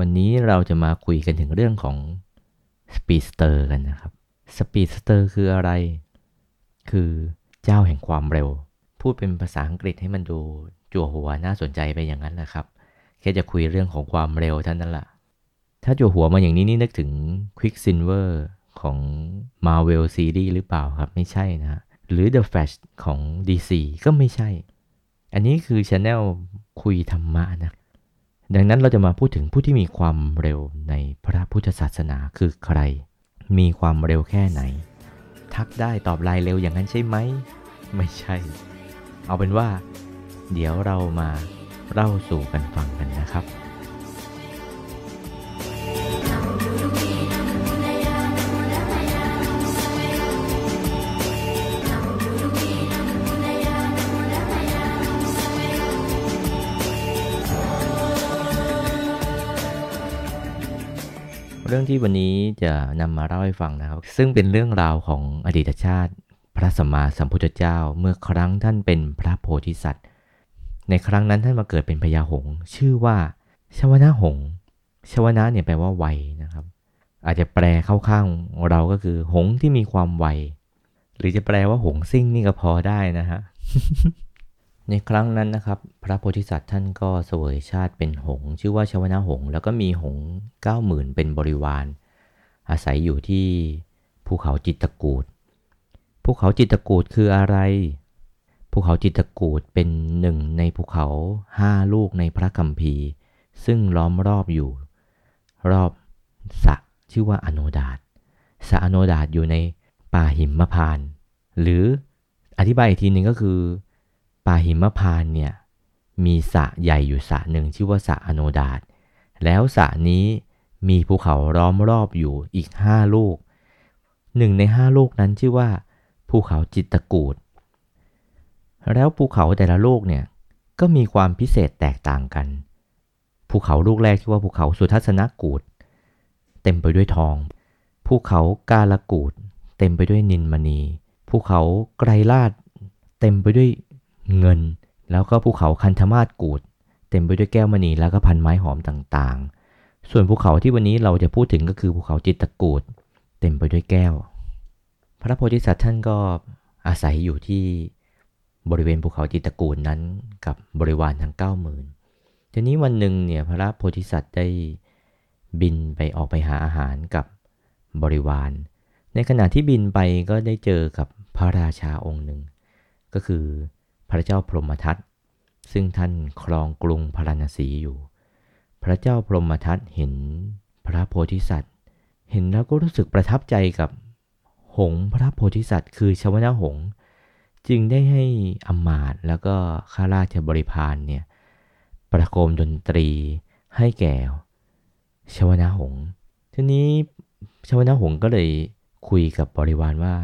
วันนี้เราจะมาคุยกันถึงเรื่องของ speedster กันนะครับ speedster คืออะไร คือเจ้าแห่งความเร็ว พูดเป็นภาษาอังกฤษให้มันดูจั่วหัวน่าสนใจไปอย่างนั้นนะครับ แค่จะคุยเรื่องของความเร็วเท่านั้นล่ะ ถ้าจั่วหัวมาอย่างนี้นี่นึกถึง Quicksilver ของ Marvel Series หรือเปล่าครับ ไม่ใช่นะ หรือ The Flash ของ DC ก็ไม่ใช่ อันนี้คือ Channel คุยธรรมะนะ ดังนั้นเราจะมาพูดถึงผู้ที่มีความเร็วในพระพุทธศาสนาคือใคร มีความเร็วแค่ไหน ทักได้ตอบไลน์เร็วอย่างนั้นใช่ไหม ไม่ใช่ เอาเป็นว่า เดี๋ยวเรามาเล่าสู่กันฟังกันนะครับ ที่วันนี้จะนำมาเล่าให้ฟังนะครับ ซึ่งเป็นเรื่องราวของอดีตชาติ พระสัมมาสัมพุทธเจ้า เมื่อครั้งท่านเป็นพระโพธิสัตว์ ในครั้งนั้นท่านมาเกิดเป็นพญาหงชื่อว่าชวนะหงชวนะเนี่ยแปลว่าไวนะครับ อาจจะแปลเข้าข้างเราก็คือ หงที่มีความไว หรือจะแปลว่าหงซิ่งนี่ก็พอได้นะฮะ ในครั้งนั้นนะครับ พระโพธิสัตว์ท่านก็เสวยชาติเป็นหง ชื่อว่าชวนะหง แล้วก็มีหงเก้าหมื่นเป็นบริวาร อาศัยอยู่ที่ภูเขาจิตตกูดภูเขาจิตตกูดคืออะไร ภูเขาจิตตกูดเป็นหนึ่งในภูเขาห้าลูกในพระคัมภีร์ ซึ่งล้อมรอบอยู่ รอบสระชื่อว่าอโนดาตสระอโนดาตอยู่ในป่าหิมพานต์หรืออธิบายอีกทีหนึ่งก็คือ ป่าหิมพานเนี่ยมีสระใหญ่อยู่สระหนึ่งชื่อว่าสระอโนดาตแล้วสระนี้มีภูเขาล้อมรอบอยู่อีกห้าลูกหนึ่งในห้าลูกนั้นชื่อว่า ภูเขาจิตตกูดแล้วภูเขาแต่ละลูกเนี่ยก็มีความพิเศษแตกต่างกัน ภูเขาลูกแรกชื่อว่าภูเขาสุทัศนกูดเต็มไปด้วยทอง ภูเขากาลกูดเต็มไปด้วยนินมณี ภูเขาไกรลาดเต็มไปด้วย เงิน แล้วก็ภูเขาคันธมาศกูด เต็มไปด้วยแก้วมณีแล้วก็พันไม้หอมต่างๆ ส่วนภูเขาที่วันนี้เราจะพูดถึงก็คือภูเขาจิตตกูด เต็มไปด้วยแก้ว พระโพธิสัตว์ท่านก็อาศัยอยู่ที่บริเวณภูเขาจิตตกูดนั้นกับบริวารทั้งเก้าหมื่นทีนี้วันหนึ่งเนี่ยพระโพธิสัตว์ได้บินไปออกไปหาอาหารกับบริวาร ในขณะที่บินไปก็ได้เจอกับพระราชาองค์หนึ่ง ก็คือ พระเจ้าพรหมทัตซึ่งท่านครองกรุงพาราณสีอยู่ พระเจ้าพรหมทัตเห็นพระโพธิสัตว์ เห็นแล้วก็รู้สึกประทับใจกับหงพระโพธิสัตว์ คือชวนะหง จึงได้ให้อมาตแล้วก็ข้าราชบริพารเนี่ยประโคมดนตรีให้แก่ชวนะหง ทีนี้ชวนะหงก็เลยคุยกับบริวารว่า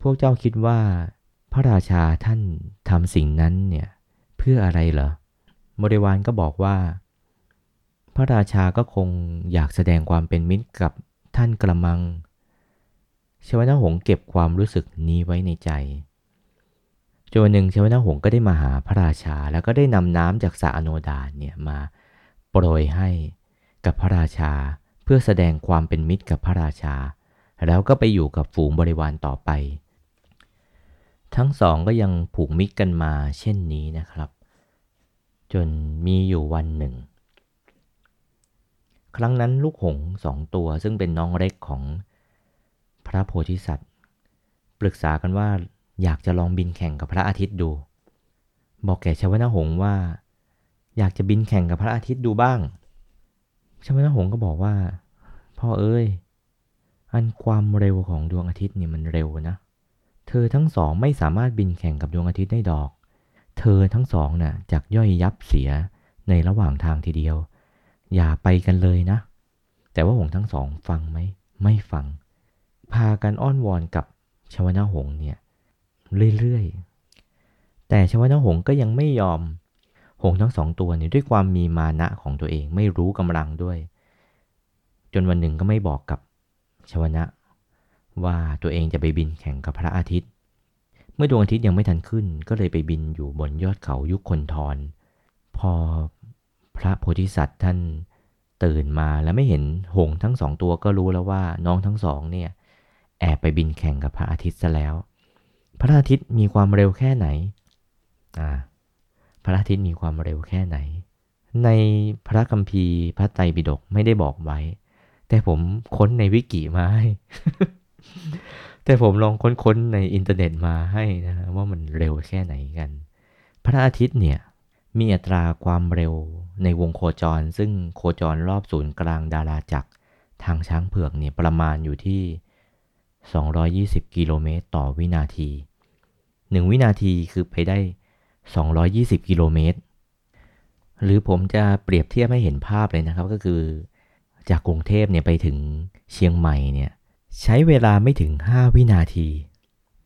พวกเจ้าคิดว่า พระราชาท่านทำสิ่งนั้นเนี่ยเพื่ออะไรเหรอบริวารก็บอกว่า พระราชาก็คงอยากแสดงความเป็นมิตรกับท่านกระมัง ชวนะหงส์เก็บความรู้สึกนี้ไว้ในใจจนวันหนึ่งชวนะหงส์ก็ได้มาหาพระราชาแล้วก็ได้นำน้ำจากสระอโนดาเนี่ยมาโปรยให้กับพระราชาเพื่อแสดงความเป็นมิตรกับพระราชา แล้วก็ไปอยู่กับฝูงบริวารต่อไป ทั้งสองก็ยังผูกมิตรกันมาเช่นนี้นะครับ จนมีอยู่วันหนึ่ง ครั้งนั้นลูกหงส์สองตัวซึ่งเป็นน้องเล็กของพระโพธิสัตว์ ปรึกษากันว่าอยากจะลองบินแข่งกับพระอาทิตย์ดู บอกแก่ชวนะหงส์ว่า อยากจะบินแข่งกับพระอาทิตย์ดูบ้าง ชวนะหงส์ก็บอกว่า พ่อเอ้ย อันความเร็วของดวงอาทิตย์เนี่ยมันเร็วนะ อทั้งสองไม่สามารถบินแข่งกับดวงอาทิตย์ได้ดอก เธอทั้งสองน่ะจักย่อยยับเสียในระหว่างทางทีเดียว อย่าไปกันเลยนะ แต่ว่าหงทั้งสองฟังไหม ไม่ฟัง พากันอ้อนวอนกับชวนะหงเนี่ยเรื่อยๆ แต่ชวนะหงก็ยังไม่ยอม หงทั้งสองตัวเนี่ยด้วยความมีมานะของตัวเองไม่รู้กำลังด้วย จนวันหนึ่งก็ไม่บอกกับชวนะ ว่าตัวเองจะไปบินแข่งกับพระอาทิตย์ เมื่อดวงอาทิตย์ยังไม่ทันขึ้น ก็เลยไปบินอยู่บนยอดเขายุคคนทร พอพระโพธิสัตว์ท่านตื่นมาแล้วไม่เห็นหงทั้งสองตัวก็รู้แล้วว่าน้องทั้งสองเนี่ยแอบไปบินแข่งกับพระอาทิตย์ซะแล้ว พระอาทิตย์มีความเร็วแค่ไหนอ่าพระอาทิตย์มีความเร็วแค่ไหน ในพระคัมภีร์พระไตรปิฎกไม่ได้บอกไว้ แต่ผมค้นในวิกิมาให้ แต่ผมลองค้นๆในอินเทอร์เน็ตมาให้นะว่ามันเร็วแค่ไหนกัน พระอาทิตย์เนี่ยมีอัตราความเร็วในวงโคจร ซึ่งโคจรรอบศูนย์กลางดาราจักรทางช้างเผือกเนี่ยประมาณอยู่ที่ 220 กิโลเมตรต่อวินาที 1 วินาทีคือไปได้ 220 กิโลเมตร หรือผมจะเปรียบเทียบให้เห็นภาพเลยนะครับก็คือ จากกรุงเทพเนี่ยไปถึงเชียงใหม่เนี่ย ใช้เวลาไม่ถึง 5 วินาที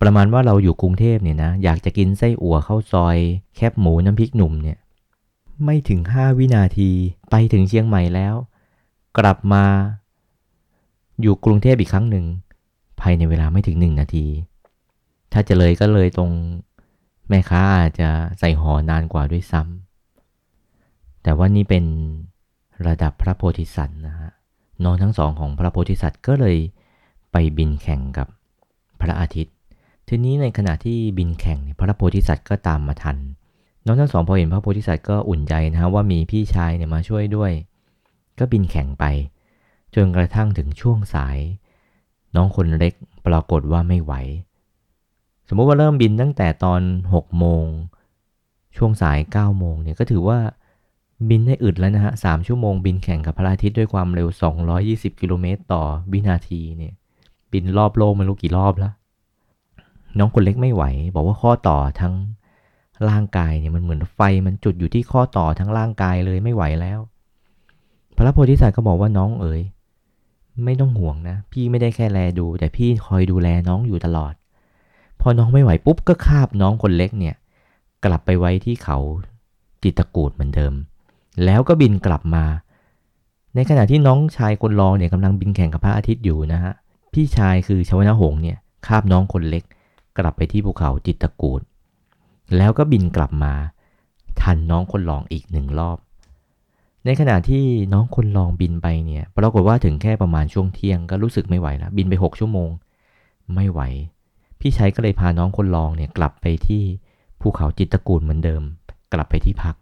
ประมาณว่าเราอยู่กรุงเทพเนี่ยนะ อยากจะกินไส้อั่วข้าวซอย แคบหมูน้ำพริกหนุ่มเนี่ย ไม่ถึง 5 วินาทีไปถึงเชียงใหม่แล้ว กลับมา อยู่กรุงเทพอีกครั้งหนึ่ง ภายในเวลาไม่ถึง 1 นาที ถ้าจะเลยก็เลยตรงแม่ค้าอาจจะใส่ห่อนานกว่าด้วยซ้ำแต่ว่านี่เป็นระดับพระโพธิสัตว์นะฮะน้องทั้งสองของพระโพธิสัตว์ก็เลย ไปบินแข่งกับพระอาทิตย์ ทีนี้ในขณะที่บินแข่งพระโพธิสัตว์ก็ตามมาทัน น้องทั้งสองพอเห็นพระโพธิสัตว์ก็อุ่นใจนะฮะว่ามีพี่ชายเนี่ยมาช่วยด้วย ก็บินแข่งไป จนกระทั่งถึงช่วงสาย น้องคนเล็กปรากฏว่าไม่ไหว สมมติว่าเริ่มบินตั้งแต่ตอน6โมงช่วงสาย9โมงเนี่ยก็ถือว่าบินได้อึดแล้วนะฮะสชั่วโมงบินแข่งกับพระอาทิตย์ด้วยความเร็ว 220 กิโลเมตรต่อวินาทีเนี่ย บินรอบโลกไม่รู้กี่รอบแล้ว น้องคนเล็กไม่ไหว บอกว่าข้อต่อทั้งร่างกายเนี่ยมันเหมือนไฟมันจุดอยู่ที่ข้อต่อทั้งร่างกายเลยไม่ไหวแล้ว พระโพธิสัตว์ก็บอกว่าน้องเอ๋ยไม่ต้องห่วงนะ พี่ไม่ได้แค่แลดู แต่พี่คอยดูแลน้องอยู่ตลอด พอน้องไม่ไหวปุ๊บก็คาบน้องคนเล็กเนี่ย กลับไปไว้ที่เขาจิตกูดเหมือนเดิม แล้วก็บินกลับมา ในขณะที่น้องชายคนรองเนี่ยกำลังบินแข่งกับพระอาทิตย์อยู่นะฮะ พี่ชายคือชวนาหงเนี่ยคาบน้องคนเล็ก กลับไปที่ภูเขาจิตตกูดแล้วก็บินกลับมา ทันน้องคนรองอีกหนึ่งรอบ ในขณะที่น้องคนรองบินไปเนี่ยปรากฏว่าถึงแค่ประมาณช่วงเที่ยงก็รู้สึกไม่ไหวแล้วบินไป 6 ชั่วโมง ไม่ไหว พี่ชายก็เลยพาน้องคนรองเนี่ยกลับไปที่ภูเขาจิตตกูลเหมือนเดิม กลับไปที่พัก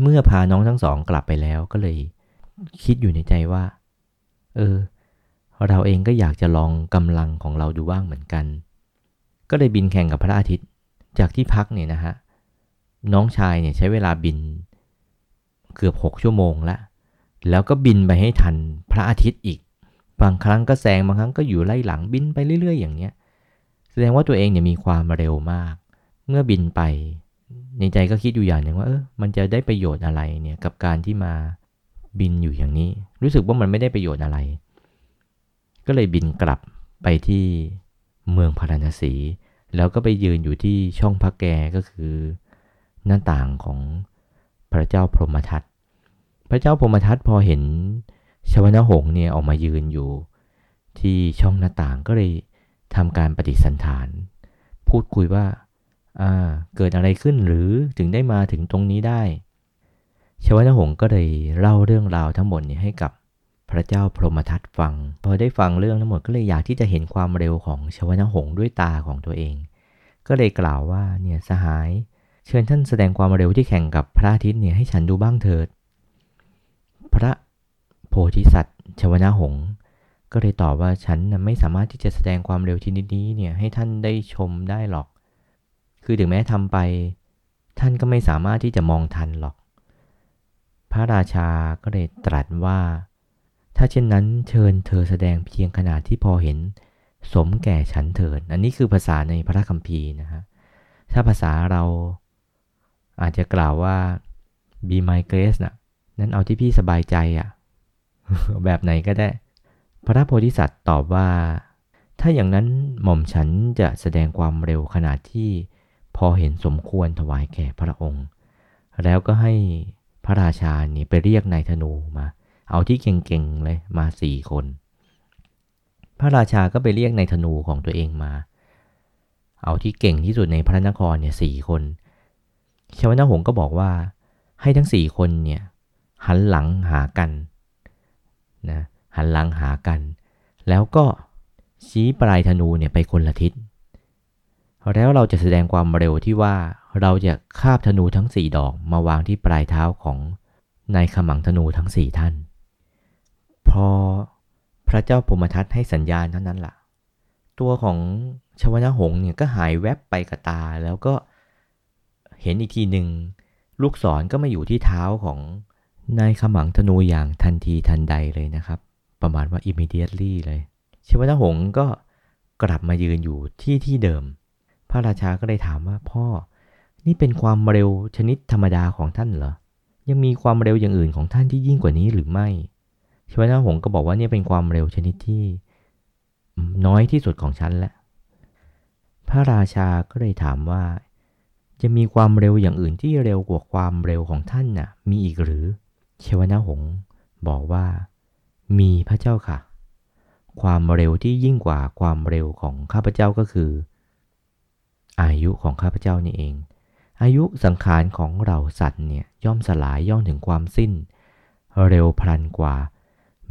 เมื่อพาน้องทั้งสองกลับไปแล้วก็เลย คิดอยู่ในใจว่า เออ เราเองก็อยากจะลองกำลังของเราดูบ้างเหมือนกัน ก็เลยบินแข่งกับพระอาทิตย์จากที่พักเนี่ยนะฮะน้องชายเนี่ยใช้เวลาบินเกือบ 6 ชั่วโมงละ แล้วก็บินไปให้ทันพระอาทิตย์อีก บางครั้งก็แซงบางครั้งก็อยู่ไล่หลังบินไปเรื่อย ๆ อย่างเนี้ย แสดงว่าตัวเองเนี่ยมีความเร็วมาก เมื่อบินไป ในใจก็คิดอยู่อย่างหนึ่งว่าเออมันจะได้ประโยชน์อะไรเนี่ยกับการที่มาบินอยู่อย่างนี้ รู้สึกว่ามันไม่ได้ประโยชน์อะไร ก็เลยบินกลับไปที่เมืองพาราณสี แล้วก็ไปยืนอยู่ที่ช่องพระแกก็คือหน้าต่างของพระเจ้าพรหมทัตพระเจ้าพรหมทัตพอเห็นชวนหงเนี่ยออกมายืนอยู่ ที่ช่องหน้าต่างก็เลยทำการปฏิสันฐาน พูดคุยว่าอ่าเกิดอะไรขึ้นหรือถึงได้มาถึงตรงนี้ได้ ชวนหงก็เลยเล่าเรื่องราวทั้งหมดนี่ยให้กับ พระเจ้าพรหมทัตฟัง พอได้ฟังเรื่องทั้งหมดก็เลยอยากที่จะเห็นความเร็วของชวนหงด้วยตาของตัวเอง ก็เลยกล่าวว่าเนี่ยสหาย เชิญท่านแสดงความเร็วที่แข่งกับพระอาทิตย์เนี่ยให้ฉันดูบ้างเถิด พระโพธิสัตว์ชวนาหง ก็เลยตอบว่าฉันไม่สามารถที่จะแสดงความเร็วที่นี้เนี่ยให้ท่านได้ชมได้หรอก คือถึงแม้ทำไป ท่านก็ไม่สามารถที่จะมองทันหรอก พระราชาก็เลยตรัสว่า ถ้าเช่นนั้นเชิญเธอแสดงเพียงขนาดที่พอเห็น สมแก่ฉันเถิด อันนี้คือภาษาในพระคัมภีร์นะฮะ ถ้าภาษาเราอาจจะกล่าวว่า be my grace นะนั้นเอาที่พี่สบายใจอะ่ะ แบบไหนก็ได้ พระโพธิสัตว์ตอบว่า ถ้าอย่างนั้นหม่อมฉันจะแสดงความเร็วขนาดที่พอเห็นสมควรถวายแก่พระองค์ แล้วก็ให้พระราชานี่ไปเรียกนายธนูมา เอาที่เก่งๆเลยมาสี่คน พระราชาก็ไปเรียกในธนูของตัวเองมา เอาที่เก่งที่สุดในพระนครเนี่ยสี่คนชวนหงก็บอกว่าให้ทั้งสี่คนเนี่ยหันหลังหากันนะหันหลังหากัน แล้วก็ชี้ปลายธนูเนี่ยไปคนละทิศ แล้วเราจะแสดงความเร็วที่ว่าเราจะคาบธนูทั้งสี่ดอกมาวางที่ปลายเท้าของนายขมังธนูทั้งสี่ท่าน พอพระเจ้าพมทัตให้สัญญาณเท่านั้นละ่ะ ตัวของชวนาหงเนี่ยก็หายแวบไปกับตา แล้วก็เห็นอีกทีหนึ่งลูกศรก็มาอยู่ที่เท้าของนายขมังธนูอย่างทันทีทันใดเลยนะครับ ประมาณว่า immediately เลยชวนาหงก็กลับมายืนอยู่ที่ที่เดิม พระราชาก็เลยถามว่าพ่อ นี่เป็นความเร็วชนิดธรรมดาของท่านเหรอ ยังมีความเร็วอย่างอื่นของท่านที่ยิ่งกว่านี้หรือไม่ ชวนาหงก็บอกว่านี่เป็นความเร็วชนิดที่น้อยที่สุดของฉันแหละ พระราชาก็เลยถามว่า จะมีความเร็วอย่างอื่นที่เร็วกว่าความเร็วของท่านน่ะ มีอีกหรือ เชวนาหงบอกว่า มีพระเจ้าค่ะ ความเร็วที่ยิ่งกว่าความเร็วของข้าพเจ้าก็คือ อายุของข้าพเจ้านี่เอง อายุสังขารของเราสัตว์เนี่ยย่อมสลายย่อมถึงความสิ้น เร็วพลันกว่า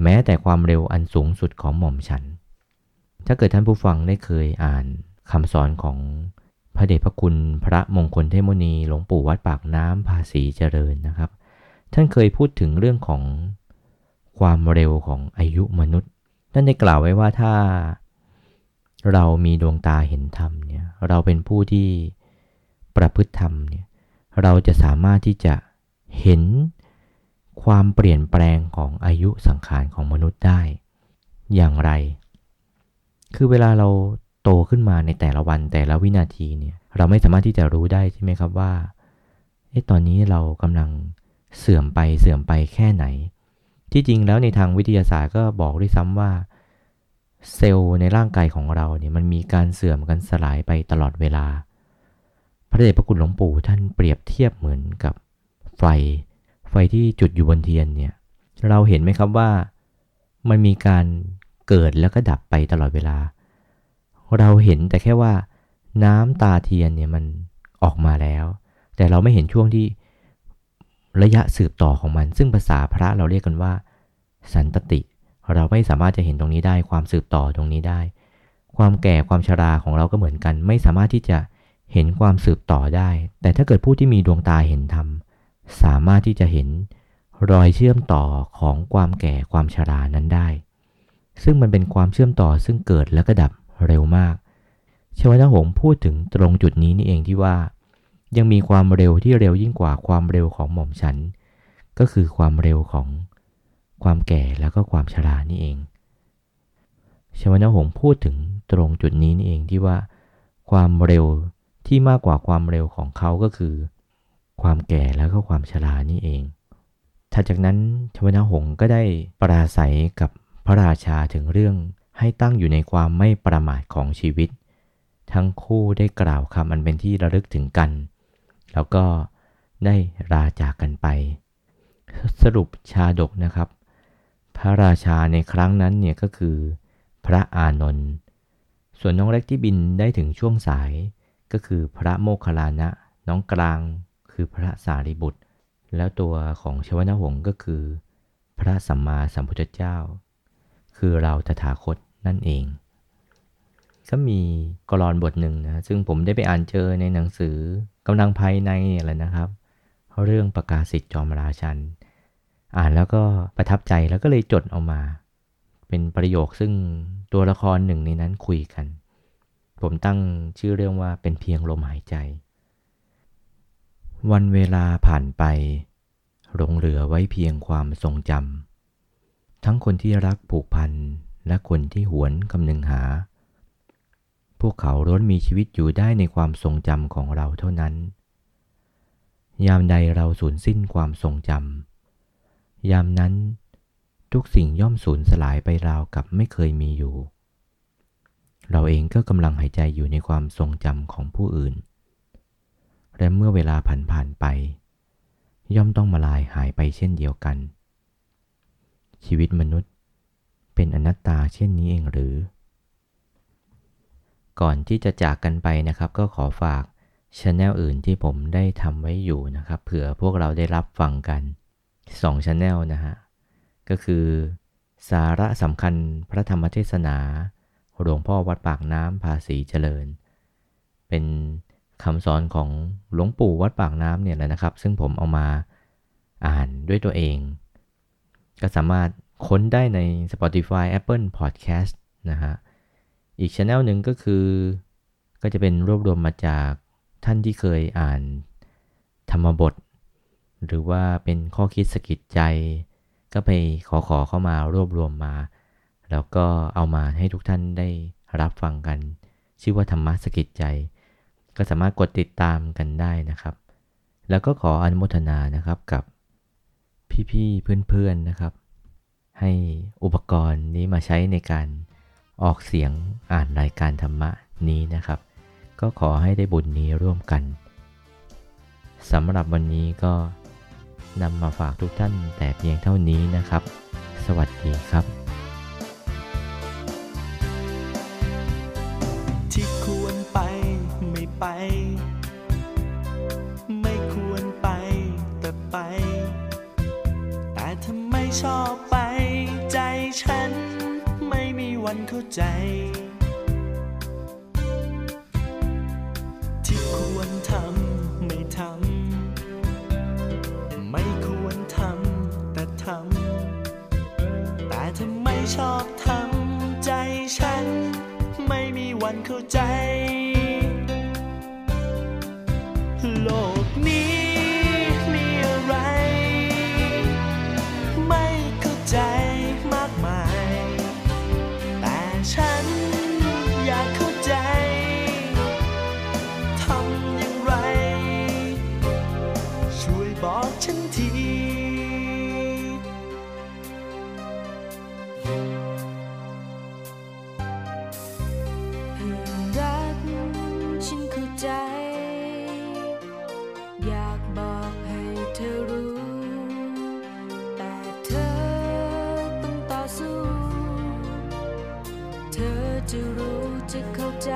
แม้แต่ความเร็วอันสูงสุดของหม่อมฉัน ถ้าเกิดท่านผู้ฟังได้เคยอ่านคำสอนของพระเดชพระคุณพระมงคลเทมุนีหลวงปู่วัดปากน้ำภาษีเจริญนะครับ ท่านเคยพูดถึงเรื่องของความเร็วของอายุมนุษย์ ท่านได้กล่าวไว้ว่าถ้าเรามีดวงตาเห็นธรรมเนี่ยเราเป็นผู้ที่ประพฤติธรรมเนี่ยเราจะสามารถที่จะเห็น ความเปลี่ยนแปลงของอายุสังขารของมนุษย์ได้ อย่างไร คือเวลาเราโตขึ้นมาในแต่ละวันแต่ละวินาทีเนี่ยเราไม่สามารถที่จะรู้ได้ใช่ไหมครับว่าเอ๊ะตอนนี้เรากำลังเสื่อมไปเสื่อมไปแค่ไหน ที่จริงแล้วในทางวิทยาศาสตร์ก็บอกด้วยซ้ำว่า เซลล์ในร่างกายของเราเนี่ยมันมีการเสื่อมกันสลายไปตลอดเวลา พระเดชพระคุณหลวงปู่ท่านเปรียบเทียบเหมือนกับไฟ ไฟที่จุดอยู่บนเทียนเนี่ยเราเห็นไหมครับว่ามันมีการเกิดแล้วก็ดับไปตลอดเวลา เราเห็นแต่แค่ว่าน้ำตาเทียนเนี่ยมันออกมาแล้ว แต่เราไม่เห็นช่วงที่ระยะสืบต่อของมัน ซึ่งภาษาพระเราเรียกกันว่า สันตติ เราไม่สามารถจะเห็นตรงนี้ได้ ความสืบต่อตรงนี้ได้ ความแก่ความชราของเราก็เหมือนกัน ไม่สามารถที่จะเห็นความสืบต่อได้ แต่ถ้าเกิดผู้ที่มีดวงตาเห็นธรรม สามารถที่จะเห็นรอยเชื่อมต่อของความแก่ความชรานั้นได้ ซึ่งมันเป็นความเชื่อมต่อซึ่งเกิดและก็ดับเร็วมากชวนาหงพูดถึงตรงจุดนี้นี่เองที่ว่า ยังมีความเร็วที่เร็วยิ่งกว่าความเร็วของหม่อมฉัน ก็คือความเร็วของความแก่แล้วก็ความชรานี่เองชวนาหงพูดถึงตรงจุดนี้นี่เองที่ว่า ความเร็วที่มากกว่าความเร็วของเขาก็คือ ความแก่แล้วก็ความชรานี่เองถัดจากนั้นชวนาหงก็ได้ปราศัยกับพระราชาถึงเรื่องให้ตั้งอยู่ในความไม่ประมาทของชีวิต ทั้งคู่ได้กล่าวคำอันเป็นที่ระลึกถึงกัน แล้วก็ได้ลาจากกันไป สรุปชาดกนะครับ พระราชาในครั้งนั้นเนี่ยก็คือ พระอานนท์ส่วนน้องเล็กที่บินได้ถึงช่วงสาย ก็คือพระโมคคัลลานะน้องกลาง คือพระสารีบุตร แล้วตัวของชวนาหงก็คือ พระสัมมาสัมพุทธเจ้า คือเราตถาคตนั่นเอง ก็มีกรอนบทหนึ่งนะซึ่งผมได้ไปอ่านเจอในหนังสือกำลังภายในนี่แหละนะครับ เรื่องประกาศสิทธิจอมราชัน อ่านแล้วก็ประทับใจแล้วก็เลยจดออกมา เป็นประโยคซึ่งตัวละครหนึ่งในนั้นคุยกัน ผมตั้งชื่อเรื่องว่าเป็นเพียงลมหายใจ วันเวลาผ่านไป หลงเหลือไว้เพียงความทรงจำทั้งคนที่รักผูกพันและคนที่หวนคำนึงหา พวกเขาล้วนมีชีวิตอยู่ได้ในความทรงจำของเราเท่านั้น ยามใดเราสูญสิ้นความทรงจำยามนั้นทุกสิ่งย่อมสูญสลายไปราวกับไม่เคยมีอยู่ เราเองก็กำลังหายใจอยู่ในความทรงจำของผู้อื่น และเมื่อเวลาผ่านผ่านไป ย่อมต้องมาลายหายไปเช่นเดียวกัน ชีวิตมนุษย์เป็นอนัตตาเช่นนี้เองหรือ ก่อนที่จะจากกันไปนะครับ ก็ขอฝากช anel อื่นที่ผมได้ทำไว้อยู่นะครับ เผื่อพวกเราได้รับฟังกัน2 Channel นะฮะ ก็คือสาระสำคัญพระธรรมเทศนา หลวงพ่อวัดปากน้ำภาษีเจริญ เป็น คำสอนของหลวงปู่วัดปากน้ำเนี่ยแหละนะครับ ซึ่งผมเอามาอ่านด้วยตัวเอง ก็สามารถค้นได้ใน Spotify Apple Podcast นะฮะ อีกช anel หนึ่งก็คือ ก็จะเป็นรวบรวมมาจากท่านที่เคยอ่านธรรมบท หรือว่าเป็นข้อคิดสกิดใจ ก็ไปขอขอเข้ามารวบรวมมา แล้วก็เอามาให้ทุกท่านได้รับฟังกัน ชื่อว่าธรรมะสกิดใจ ก็สามารถกดติดตามกันได้นะครับ แล้วก็ขออนุโมทนานะครับกับพี่ๆเพื่อนๆนะครับ ให้อุปกรณ์นี้มาใช้ในการออกเสียงอ่านรายการธรรมะนี้นะครับ ก็ขอให้ได้บุญนี้ร่วมกันสำหรับวันนี้ก็นำมาฝากทุกท่านแต่เพียงเท่านี้นะครับ สวัสดีครับ ไม่ไป ไม่ควรไปแต่ไป แต่ทำไมชอบไป ใจฉันไม่มีวันเข้าใจ โจะเข้าใจ